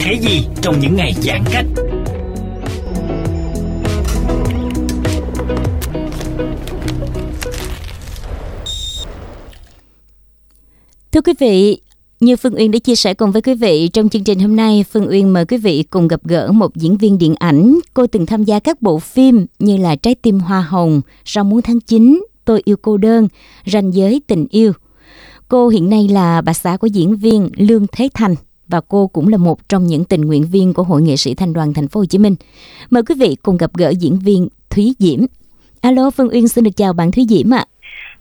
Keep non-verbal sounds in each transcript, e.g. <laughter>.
Thế gì trong những ngày giãn cách? Thưa quý vị, như Phương Uyên đã chia sẻ cùng với quý vị trong chương trình hôm nay, Phương Uyên mời quý vị cùng gặp gỡ một diễn viên điện ảnh. Cô từng tham gia các bộ phim như là Trái tim hoa hồng, Rau muống tháng 9, Tôi yêu cô đơn, Ranh giới tình yêu. Cô hiện nay là bà xã của diễn viên Lương Thế Thành và cô cũng là một trong những tình nguyện viên của Hội nghệ sĩ Thanh đoàn Thành phố Hồ Chí Minh. Mời quý vị cùng gặp gỡ diễn viên Thúy Diễm. Alo, Phương Uyên xin được chào bạn Thúy Diễm ạ.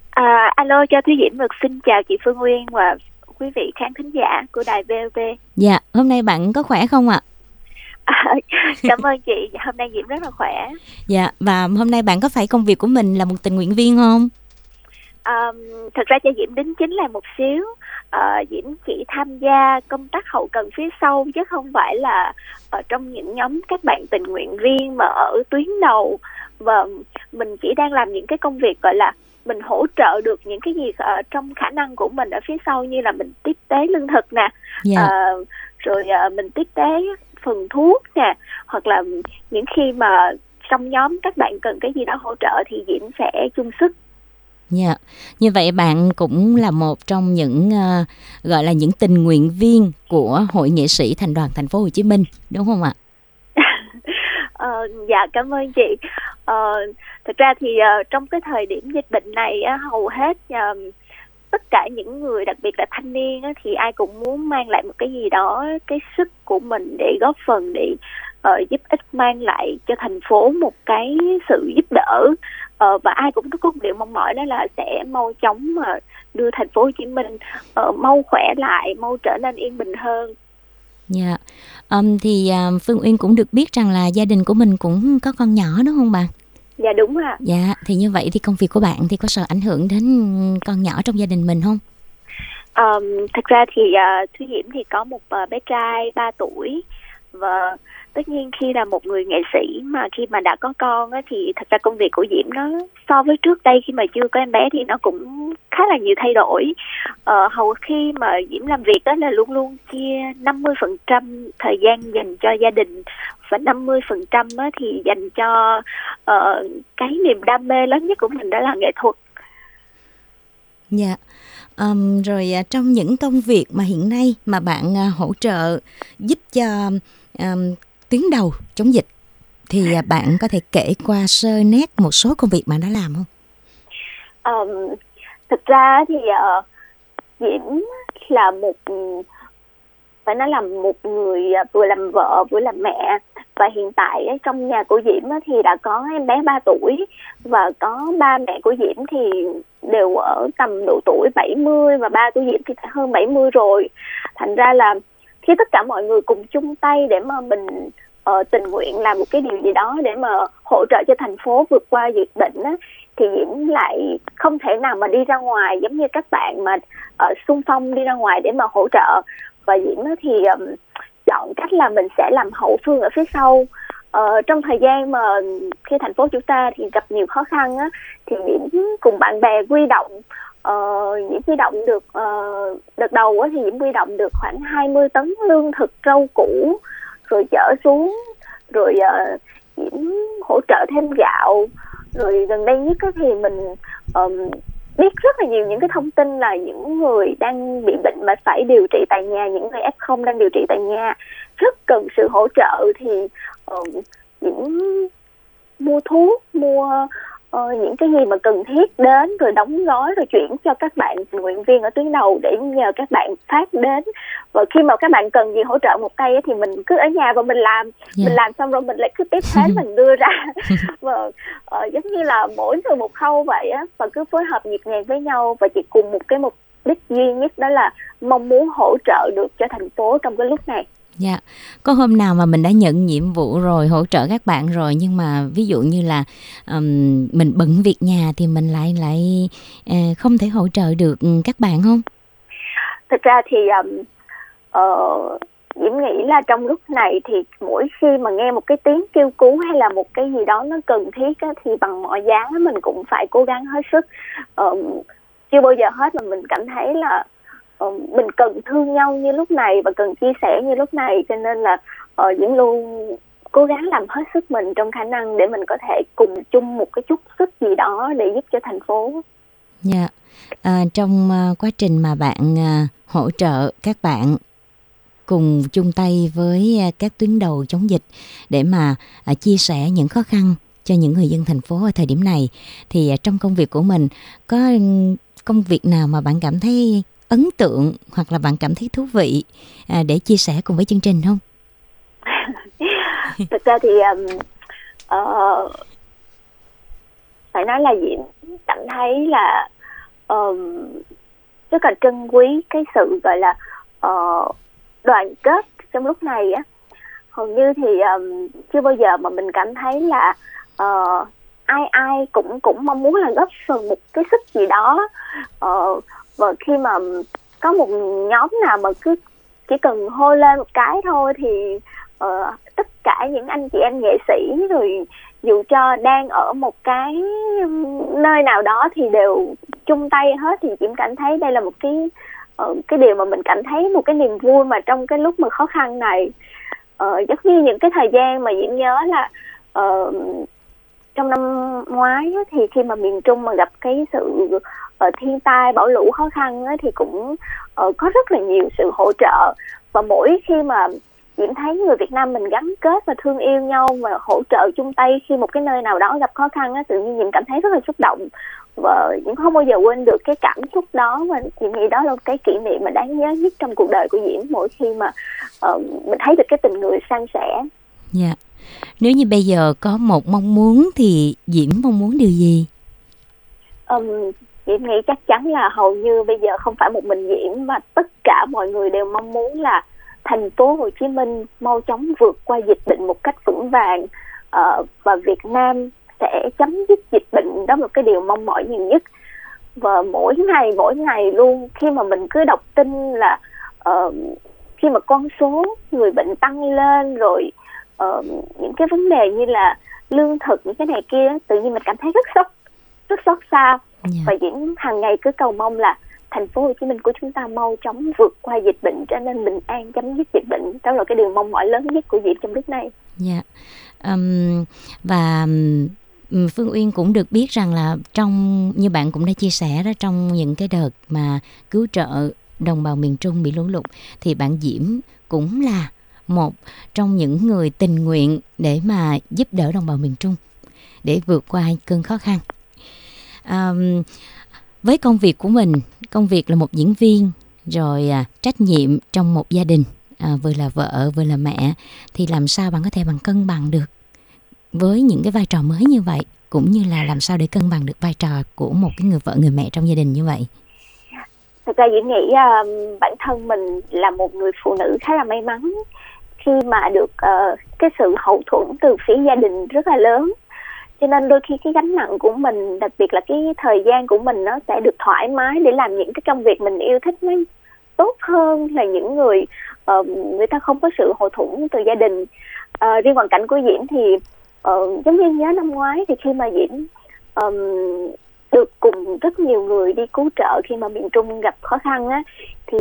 À, alo cho Thúy Diễm được xin chào chị Phương Nguyên và quý vị khán thính giả của đài VOV. Dạ, hôm nay bạn có khỏe không ạ? À, <laughs> cảm ơn chị, hôm nay Diễm rất là khỏe. Dạ, và hôm nay bạn có phải công việc của mình là một tình nguyện viên không? À, thật ra cho Diễm đính chính là một xíu. À, Diễm chỉ tham gia công tác hậu cần phía sau chứ không phải là ở trong những nhóm các bạn tình nguyện viên mà ở tuyến đầu và mình chỉ đang làm những cái công việc gọi là mình hỗ trợ được những cái gì ở trong khả năng của mình ở phía sau như là mình tiếp tế lương thực nè Dạ. Ờ, rồi ờ, mình tiếp tế phần thuốc nè hoặc là những khi mà trong nhóm các bạn cần cái gì đó hỗ trợ thì Diễm sẽ chung sức Dạ, như vậy bạn cũng là một trong những uh, gọi là những tình nguyện viên của Hội nghệ sĩ Thành đoàn Thành phố Hồ Chí Minh, đúng không ạ? <laughs> Ờ, dạ cảm ơn chị. Ờ, thực ra thì uh, trong cái thời điểm dịch bệnh này uh, hầu hết uh, tất cả những người đặc biệt là thanh niên uh, thì ai cũng muốn mang lại một cái gì đó cái sức của mình để góp phần để uh, giúp ích mang lại cho thành phố một cái sự giúp đỡ. Ờ, và ai cũng có một điều mong mỏi đó là sẽ mau chóng mà đưa thành phố Hồ Chí Minh ờ, mau khỏe lại mau trở nên yên bình hơn Dạ, Ừm, thì à, Phương Uyên cũng được biết rằng là gia đình của mình cũng có con nhỏ đúng không bạn? dạ đúng ạ Dạ, thì như vậy thì công việc của bạn thì có sợ ảnh hưởng đến con nhỏ trong gia đình mình không? Um, thật ra thì uh, Thúy Diễm thì có một uh, bé trai 3 tuổi và tất nhiên khi là một người nghệ sĩ mà khi mà đã có con á, thì thật ra công việc của Diễm nó so với trước đây khi mà chưa có em bé thì nó cũng khá là nhiều thay đổi. Ờ, hầu khi mà Diễm làm việc đó là luôn luôn chia 50% thời gian dành cho gia đình và 50% trăm thì dành cho uh, cái niềm đam mê lớn nhất của mình đó là nghệ thuật. Dạ. Um, rồi à, trong những công việc mà hiện nay mà bạn uh, hỗ trợ giúp cho um, tuyến đầu chống dịch. Thì à, bạn có thể kể qua sơ nét một số công việc bạn đã làm không? Um, thực ra thì uh, Diễm là một phải nói là một người à, vừa làm vợ vừa làm mẹ. Và hiện tại trong nhà của Diễm thì đã có em bé 3 tuổi. Và có ba mẹ của Diễm thì đều ở tầm độ tuổi 70 và ba của Diễm thì hơn 70 rồi. Thành ra là khi tất cả mọi người cùng chung tay để mà mình uh, tình nguyện làm một cái điều gì đó để mà hỗ trợ cho thành phố vượt qua dịch bệnh á, thì Diễm lại không thể nào mà đi ra ngoài giống như các bạn mà uh, xung phong đi ra ngoài để mà hỗ trợ. Và Diễm thì um, chọn cách là mình sẽ làm hậu phương ở phía sau. Ờ, trong thời gian mà khi thành phố chúng ta thì gặp nhiều khó khăn á thì Diễm cùng bạn bè quy động uh, Diễm huy động được uh, đợt đầu thì Diễm huy động được khoảng 20 tấn lương thực rau củ rồi chở xuống rồi uh, Diễm hỗ trợ thêm gạo. Rồi gần đây nhất thì mình um, biết rất là nhiều những cái thông tin là những người đang bị bệnh mà phải điều trị tại nhà những người f0 đang điều trị tại nhà. Rất cần sự hỗ trợ thì um, những mua thuốc mua uh, những cái gì mà cần thiết đến rồi đóng gói rồi chuyển cho các bạn tình nguyện viên ở tuyến đầu để nhờ các bạn phát đến và khi mà các bạn cần gì hỗ trợ một cây thì mình cứ ở nhà và mình làm yeah. Dạ. mình làm xong rồi mình lại cứ tiếp thế mình đưa ra <laughs> và uh, giống như là mỗi người một khâu vậy á và cứ phối hợp nhịp nhàng với nhau và chỉ cùng một cái mục đích duy nhất đó là mong muốn hỗ trợ được cho thành phố trong cái lúc này Dạ, có hôm nào mà mình đã nhận nhiệm vụ rồi hỗ trợ các bạn rồi nhưng mà ví dụ như là um, mình bận việc nhà thì mình lại lại uh, không thể hỗ trợ được các bạn không? Thực ra thì um, uh, Diễm nghĩ là trong lúc này thì mỗi khi mà nghe một cái tiếng kêu cứu hay là một cái gì đó nó cần thiết á, thì bằng mọi giá mình cũng phải cố gắng hết sức. Um, chưa bao giờ hết mà mình cảm thấy là uh, mình cần thương nhau như lúc này và cần chia sẻ như lúc này cho nên là uh, Diễm luôn cố gắng làm hết sức mình trong khả năng để mình có thể cùng chung một cái chút sức gì đó để giúp cho thành phố. Dạ. Yeah. À, trong uh, quá trình mà bạn uh, hỗ trợ các bạn cùng chung tay với uh, các tuyến đầu chống dịch để mà uh, chia sẻ những khó khăn cho những người dân thành phố ở thời điểm này thì uh, trong công việc của mình có ừ, công việc nào mà bạn cảm thấy ấn tượng hoặc là bạn cảm thấy thú vị à, để chia sẻ cùng với chương trình không? <laughs> Thực ra thì um, uh, phải nói là gì cảm thấy là um, rất là trân quý cái sự gọi là uh, đoàn kết trong lúc này á hầu như thì um, chưa bao giờ mà mình cảm thấy là uh, ai ai cũng cũng mong muốn là góp phần một cái sức gì đó uh, và khi mà có một nhóm nào mà cứ chỉ cần hô lên một cái thôi thì uh, tất cả những anh chị em nghệ sĩ rồi dù cho đang ở một cái nơi nào đó thì đều chung tay hết thì Diễm cảm thấy đây là một cái uh, cái điều mà mình cảm thấy một cái niềm vui mà trong cái lúc mà khó khăn này. Uh, giống như những cái thời gian mà Diễm nhớ là uh, trong năm ngoái thì khi mà miền Trung mà gặp cái sự uh, thiên tai bão lũ khó khăn á, thì cũng uh, có rất là nhiều sự hỗ trợ và mỗi khi mà Diễm thấy người Việt Nam mình gắn kết và thương yêu nhau và hỗ trợ chung tay khi một cái nơi nào đó gặp khó khăn á, tự nhiên Diễm cảm thấy rất là xúc động và Diễm không bao giờ quên được cái cảm xúc đó và Diễm nghĩ đó là cái kỷ niệm mà đáng nhớ nhất trong cuộc đời của Diễm mỗi khi mà uh, mình thấy được cái tình người san sẻ. Dạ. Yeah. Nếu như bây giờ có một mong muốn thì Diễm mong muốn điều gì? Um, Diễm nghĩ chắc chắn là hầu như bây giờ không phải một mình Diễm mà tất cả mọi người đều mong muốn là thành phố Hồ Chí Minh mau chóng vượt qua dịch bệnh một cách vững vàng. Uh, và Việt Nam sẽ chấm dứt dịch bệnh. Đó là một cái điều mong mỏi nhiều nhất. Và mỗi ngày mỗi ngày luôn khi mà mình cứ đọc tin là uh, khi mà con số người bệnh tăng lên rồi uh, những cái vấn đề như là lương thực những cái này kia tự nhiên mình cảm thấy rất sốc rất xót xa yeah. Dạ. và diễn hàng ngày cứ cầu mong là thành phố Hồ Chí Minh của chúng ta mau chóng vượt qua dịch bệnh cho nên bình an chấm dứt dịch bệnh đó là cái điều mong mỏi lớn nhất của Diệp trong lúc này. Dạ. Yeah. Um, và Phương Uyên cũng được biết rằng là trong như bạn cũng đã chia sẻ đó trong những cái đợt mà cứu trợ đồng bào miền Trung bị lũ lụt thì bạn Diễm cũng là một trong những người tình nguyện để mà giúp đỡ đồng bào miền Trung để vượt qua cơn khó khăn um, với công việc của mình công việc là một diễn viên rồi à, trách nhiệm trong một gia đình à, vừa là vợ vừa là mẹ thì làm sao bạn có thể bằng cân bằng được với những cái vai trò mới như vậy cũng như là làm sao để cân bằng được vai trò của một cái người vợ người mẹ trong gia đình như vậy? Thực ra Diễm nghĩ uh, bản thân mình là một người phụ nữ khá là may mắn khi mà được uh, cái sự hậu thuẫn từ phía gia đình rất là lớn cho nên đôi khi cái gánh nặng của mình đặc biệt là cái thời gian của mình nó sẽ được thoải mái để làm những cái công việc mình yêu thích nó tốt hơn là những người uh, người ta không có sự hậu thuẫn từ gia đình. Uh, riêng hoàn cảnh của diễm thì uh, giống như nhớ năm ngoái thì khi mà diễm um, được cùng rất nhiều người đi cứu trợ khi mà miền Trung gặp khó khăn á thì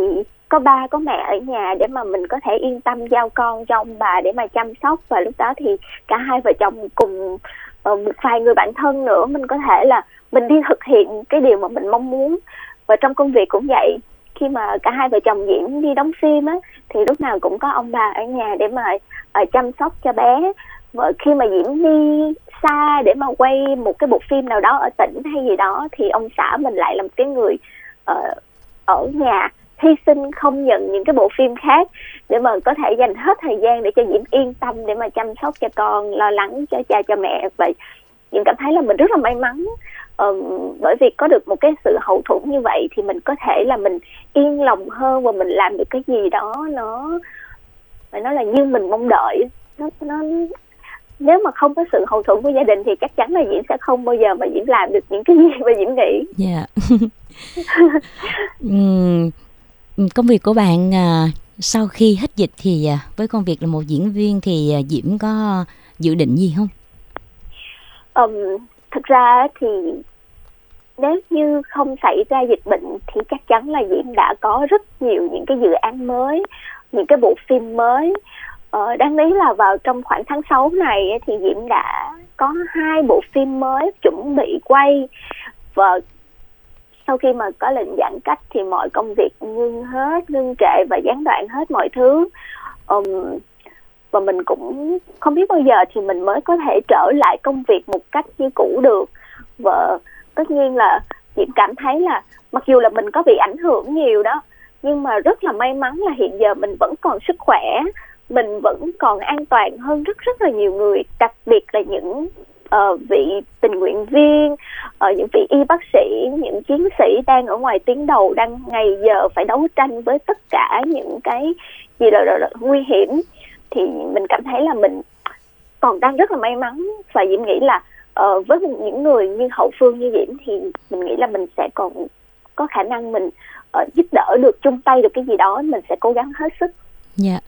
có ba có mẹ ở nhà để mà mình có thể yên tâm giao con cho ông bà để mà chăm sóc. Và lúc đó thì cả hai vợ chồng cùng Ờ, một vài người bạn thân nữa mình có thể là mình đi thực hiện cái điều mà mình mong muốn. Và trong công việc cũng vậy khi mà cả hai vợ chồng diễn đi đóng phim á thì lúc nào cũng có ông bà ở nhà để mà uh, chăm sóc cho bé. Và khi mà diễn đi xa để mà quay một cái bộ phim nào đó ở tỉnh hay gì đó thì ông xã mình lại là một cái người uh, ở nhà hy sinh không nhận những cái bộ phim khác để mà có thể dành hết thời gian để cho diễm yên tâm để mà chăm sóc cho con lo lắng cho cha cho mẹ. Và diễm cảm thấy là mình rất là may mắn. Um, bởi vì có được một cái sự hậu thuẫn như vậy thì mình có thể là mình yên lòng hơn và mình làm được cái gì đó nó phải nói là như mình mong đợi. Nó nó nếu mà không có sự hậu thuẫn của gia đình thì chắc chắn là diễm sẽ không bao giờ mà diễm làm được những cái gì mà diễm nghĩ. Dạ. <laughs> <laughs> Yeah công việc của bạn à, sau khi hết dịch thì à, với công việc là một diễn viên thì à, diễm có dự định gì không? Um, thực ra thì nếu như không xảy ra dịch bệnh thì chắc chắn là diễm đã có rất nhiều những cái dự án mới những cái bộ phim mới. Ờ, đáng lý là vào trong khoảng tháng 6 này thì diễm đã có hai bộ phim mới chuẩn bị quay. Và sau khi mà có lệnh giãn cách thì mọi công việc ngưng hết ngưng trệ và gián đoạn hết mọi thứ. Um, và mình cũng không biết bao giờ thì mình mới có thể trở lại công việc một cách như cũ được. Và tất nhiên là diễm cảm thấy là mặc dù là mình có bị ảnh hưởng nhiều đó nhưng mà rất là may mắn là hiện giờ mình vẫn còn sức khỏe mình vẫn còn an toàn hơn rất rất là nhiều người đặc biệt là những uh, vị tình nguyện viên uh, những vị y bác sĩ những chiến sĩ đang ở ngoài tuyến đầu đang ngày giờ phải đấu tranh với tất cả những cái gì là, là, là nguy hiểm thì mình cảm thấy là mình còn đang rất là may mắn và diễm nghĩ là uh, với những người như hậu phương như diễm thì mình nghĩ là mình sẽ còn có khả năng mình uh, giúp đỡ được chung tay được cái gì đó mình sẽ cố gắng hết sức dạ yeah.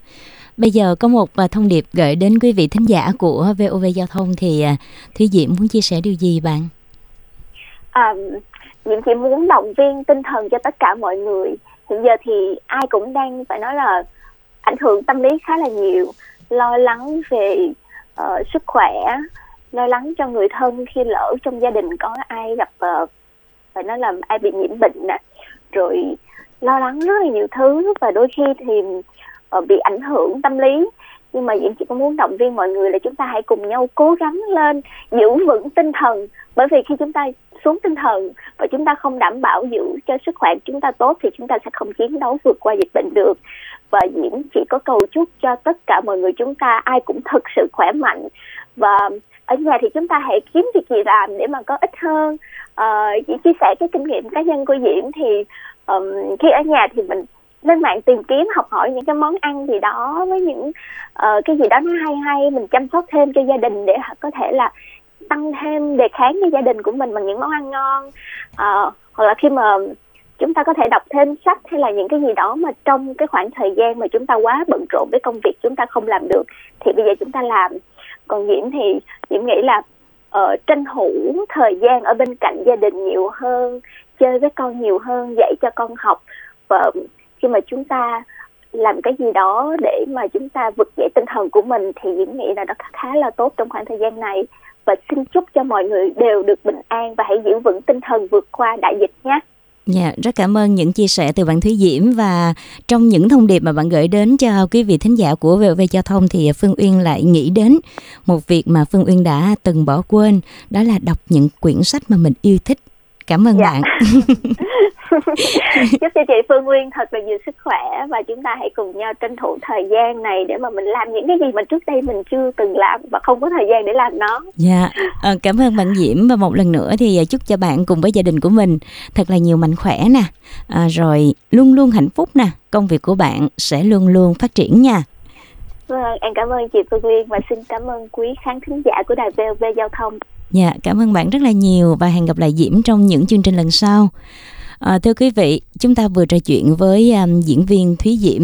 Bây giờ có một à, thông điệp gửi đến quý vị thính giả của VOV Giao thông thì à, Thúy Diễm muốn chia sẻ điều gì bạn? À, Diễm chỉ muốn động viên tinh thần cho tất cả mọi người. Hiện giờ thì ai cũng đang phải nói là ảnh hưởng tâm lý khá là nhiều, lo lắng về uh, sức khỏe, lo lắng cho người thân khi lỡ trong gia đình có ai gặp uh, phải nói là ai bị nhiễm bệnh nè, rồi lo lắng rất là nhiều thứ và đôi khi thì uh, Ờ, bị ảnh hưởng tâm lý. Nhưng mà Diễm chỉ có muốn động viên mọi người là chúng ta hãy cùng nhau cố gắng lên giữ vững tinh thần. Bởi vì khi chúng ta xuống tinh thần và chúng ta không đảm bảo giữ cho sức khỏe chúng ta tốt thì chúng ta sẽ không chiến đấu vượt qua dịch bệnh được. Và Diễm chỉ có cầu chúc cho tất cả mọi người chúng ta ai cũng thực sự khỏe mạnh. Và ở nhà thì chúng ta hãy kiếm việc gì làm để mà có ích hơn. Ờ, uh, chỉ chia sẻ cái kinh nghiệm cá nhân của Diễm thì um, khi ở nhà thì mình lên mạng tìm kiếm học hỏi những cái món ăn gì đó với những uh, cái gì đó nó hay hay mình chăm sóc thêm cho gia đình để có thể là tăng thêm đề kháng cho gia đình của mình bằng những món ăn ngon. Uh, hoặc là khi mà chúng ta có thể đọc thêm sách hay là những cái gì đó mà trong cái khoảng thời gian mà chúng ta quá bận rộn với công việc chúng ta không làm được thì bây giờ chúng ta làm. Còn diễm thì diễm nghĩ là uh, tranh thủ thời gian ở bên cạnh gia đình nhiều hơn chơi với con nhiều hơn dạy cho con học và khi mà chúng ta làm cái gì đó để mà chúng ta vực dậy tinh thần của mình thì Diễm nghĩ là nó khá là tốt trong khoảng thời gian này và xin chúc cho mọi người đều được bình an và hãy giữ vững tinh thần vượt qua đại dịch nhé. Dạ, rất cảm ơn những chia sẻ từ bạn Thúy Diễm và trong những thông điệp mà bạn gửi đến cho quý vị thính giả của VOV Giao thông thì Phương Uyên lại nghĩ đến một việc mà Phương Uyên đã từng bỏ quên, đó là đọc những quyển sách mà mình yêu thích. Cảm ơn dạ. bạn. <laughs> <laughs> chúc cho chị Phương Nguyên thật là nhiều sức khỏe và chúng ta hãy cùng nhau tranh thủ thời gian này để mà mình làm những cái gì mà trước đây mình chưa từng làm và không có thời gian để làm nó. Dạ, à, cảm ơn bạn Diễm và một lần nữa thì à, chúc cho bạn cùng với gia đình của mình thật là nhiều mạnh khỏe nè, à, rồi luôn luôn hạnh phúc nè, công việc của bạn sẽ luôn luôn phát triển nha. Vâng, em cảm ơn chị Phương Nguyên và xin cảm ơn quý khán thính giả của đài VOV Giao thông. Dạ, cảm ơn bạn rất là nhiều và hẹn gặp lại Diễm trong những chương trình lần sau. À, thưa quý vị, chúng ta vừa trò chuyện với um, diễn viên Thúy Diễm,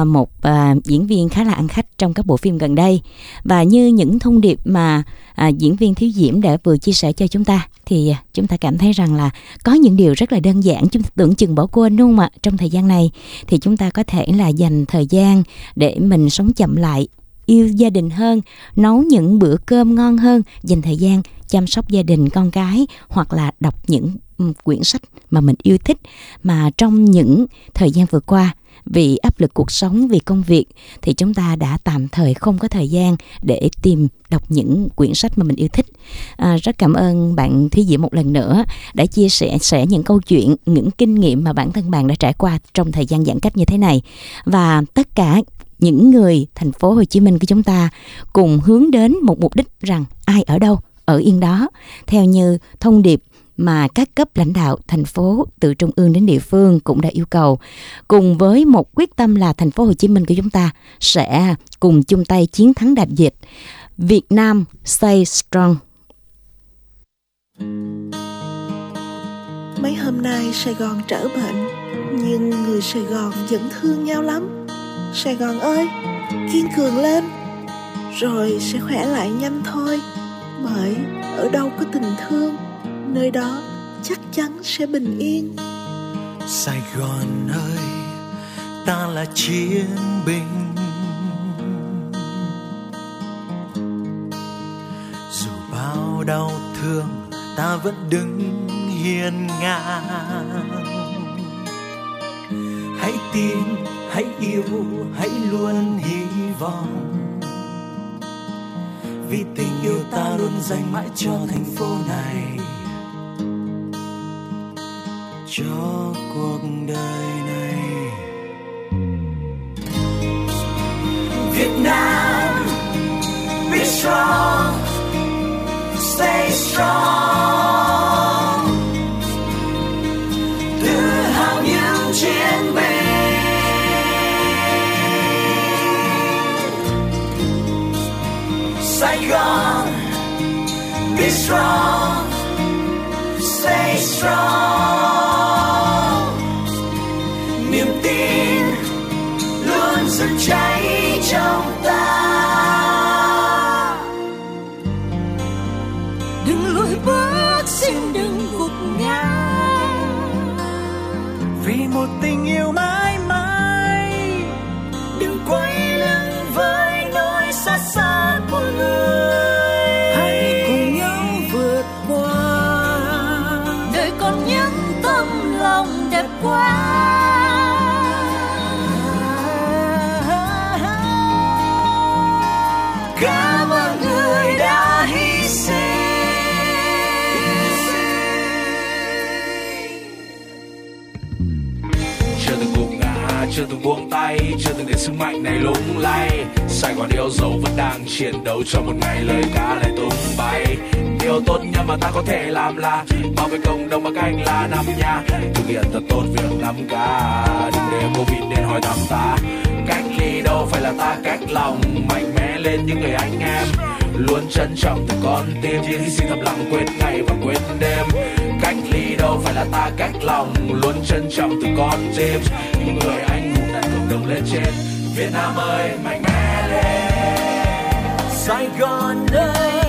uh, một uh, diễn viên khá là ăn khách trong các bộ phim gần đây. Và như những thông điệp mà uh, diễn viên Thúy Diễm đã vừa chia sẻ cho chúng ta, thì uh, chúng ta cảm thấy rằng là có những điều rất là đơn giản chúng ta tưởng chừng bỏ quên đúng không ạ? Trong thời gian này thì chúng ta có thể là dành thời gian để mình sống chậm lại yêu gia đình hơn, nấu những bữa cơm ngon hơn, dành thời gian chăm sóc gia đình con cái hoặc là đọc những quyển sách mà mình yêu thích mà trong những thời gian vừa qua vì áp lực cuộc sống vì công việc thì chúng ta đã tạm thời không có thời gian để tìm đọc những quyển sách mà mình yêu thích. À, rất cảm ơn bạn Thúy Diễm một lần nữa đã chia sẻ sẻ những câu chuyện những kinh nghiệm mà bản thân bạn đã trải qua trong thời gian giãn cách như thế này. Và tất cả những người thành phố Hồ Chí Minh của chúng ta cùng hướng đến một mục đích rằng ai ở đâu ở yên đó. Theo như thông điệp mà các cấp lãnh đạo thành phố từ trung ương đến địa phương cũng đã yêu cầu cùng với một quyết tâm là thành phố Hồ Chí Minh của chúng ta sẽ cùng chung tay chiến thắng đại dịch. Việt Nam, stay strong. Mấy hôm nay Sài Gòn trở bệnh, Nhưng người Sài Gòn vẫn thương nhau lắm Sài Gòn ơi, Kiên cường lên, Rồi sẽ khỏe lại nhanh thôi, Bởi ở đâu có tình thương nơi đó chắc chắn sẽ bình yên. Sài gòn ơi, ta là chiến binh. Dù bao đau thương, ta vẫn đứng hiên ngang. Hãy tin, hãy yêu, hãy luôn hy vọng. Vì tình yêu ta luôn dành mãi cho thành phố này cho cuộc đời này. Việt Nam, be strong, stay strong. Tự hào những chiến binh. Sài Gòn, be strong, stay strong. Chưa từng cú ngã, chưa từng buông tay chưa từng để sức mạnh này lung lay. Sài gòn yêu dấu vẫn đang chiến đấu cho một ngày lời ca lại tung bay. Điều tốt nhất mà ta có thể làm là bảo vệ cộng đồng bằng cách là năm nhà. Thực hiện thật tốt việc năm k đừng để covid nên hỏi thăm ta. Cách ly đâu phải là ta cách lòng mạnh mẽ lên những người anh em. Luôn trân trọng từng con tim chỉ xin thầm lặng quên ngày và quên đêm cách ly đâu phải là ta cách lòng. Luôn trân trọng từ con tim những người anh hùng đặt cộng đồng lên trên. Việt Nam ơi, mạnh mẽ lên. Sài Gòn ơi.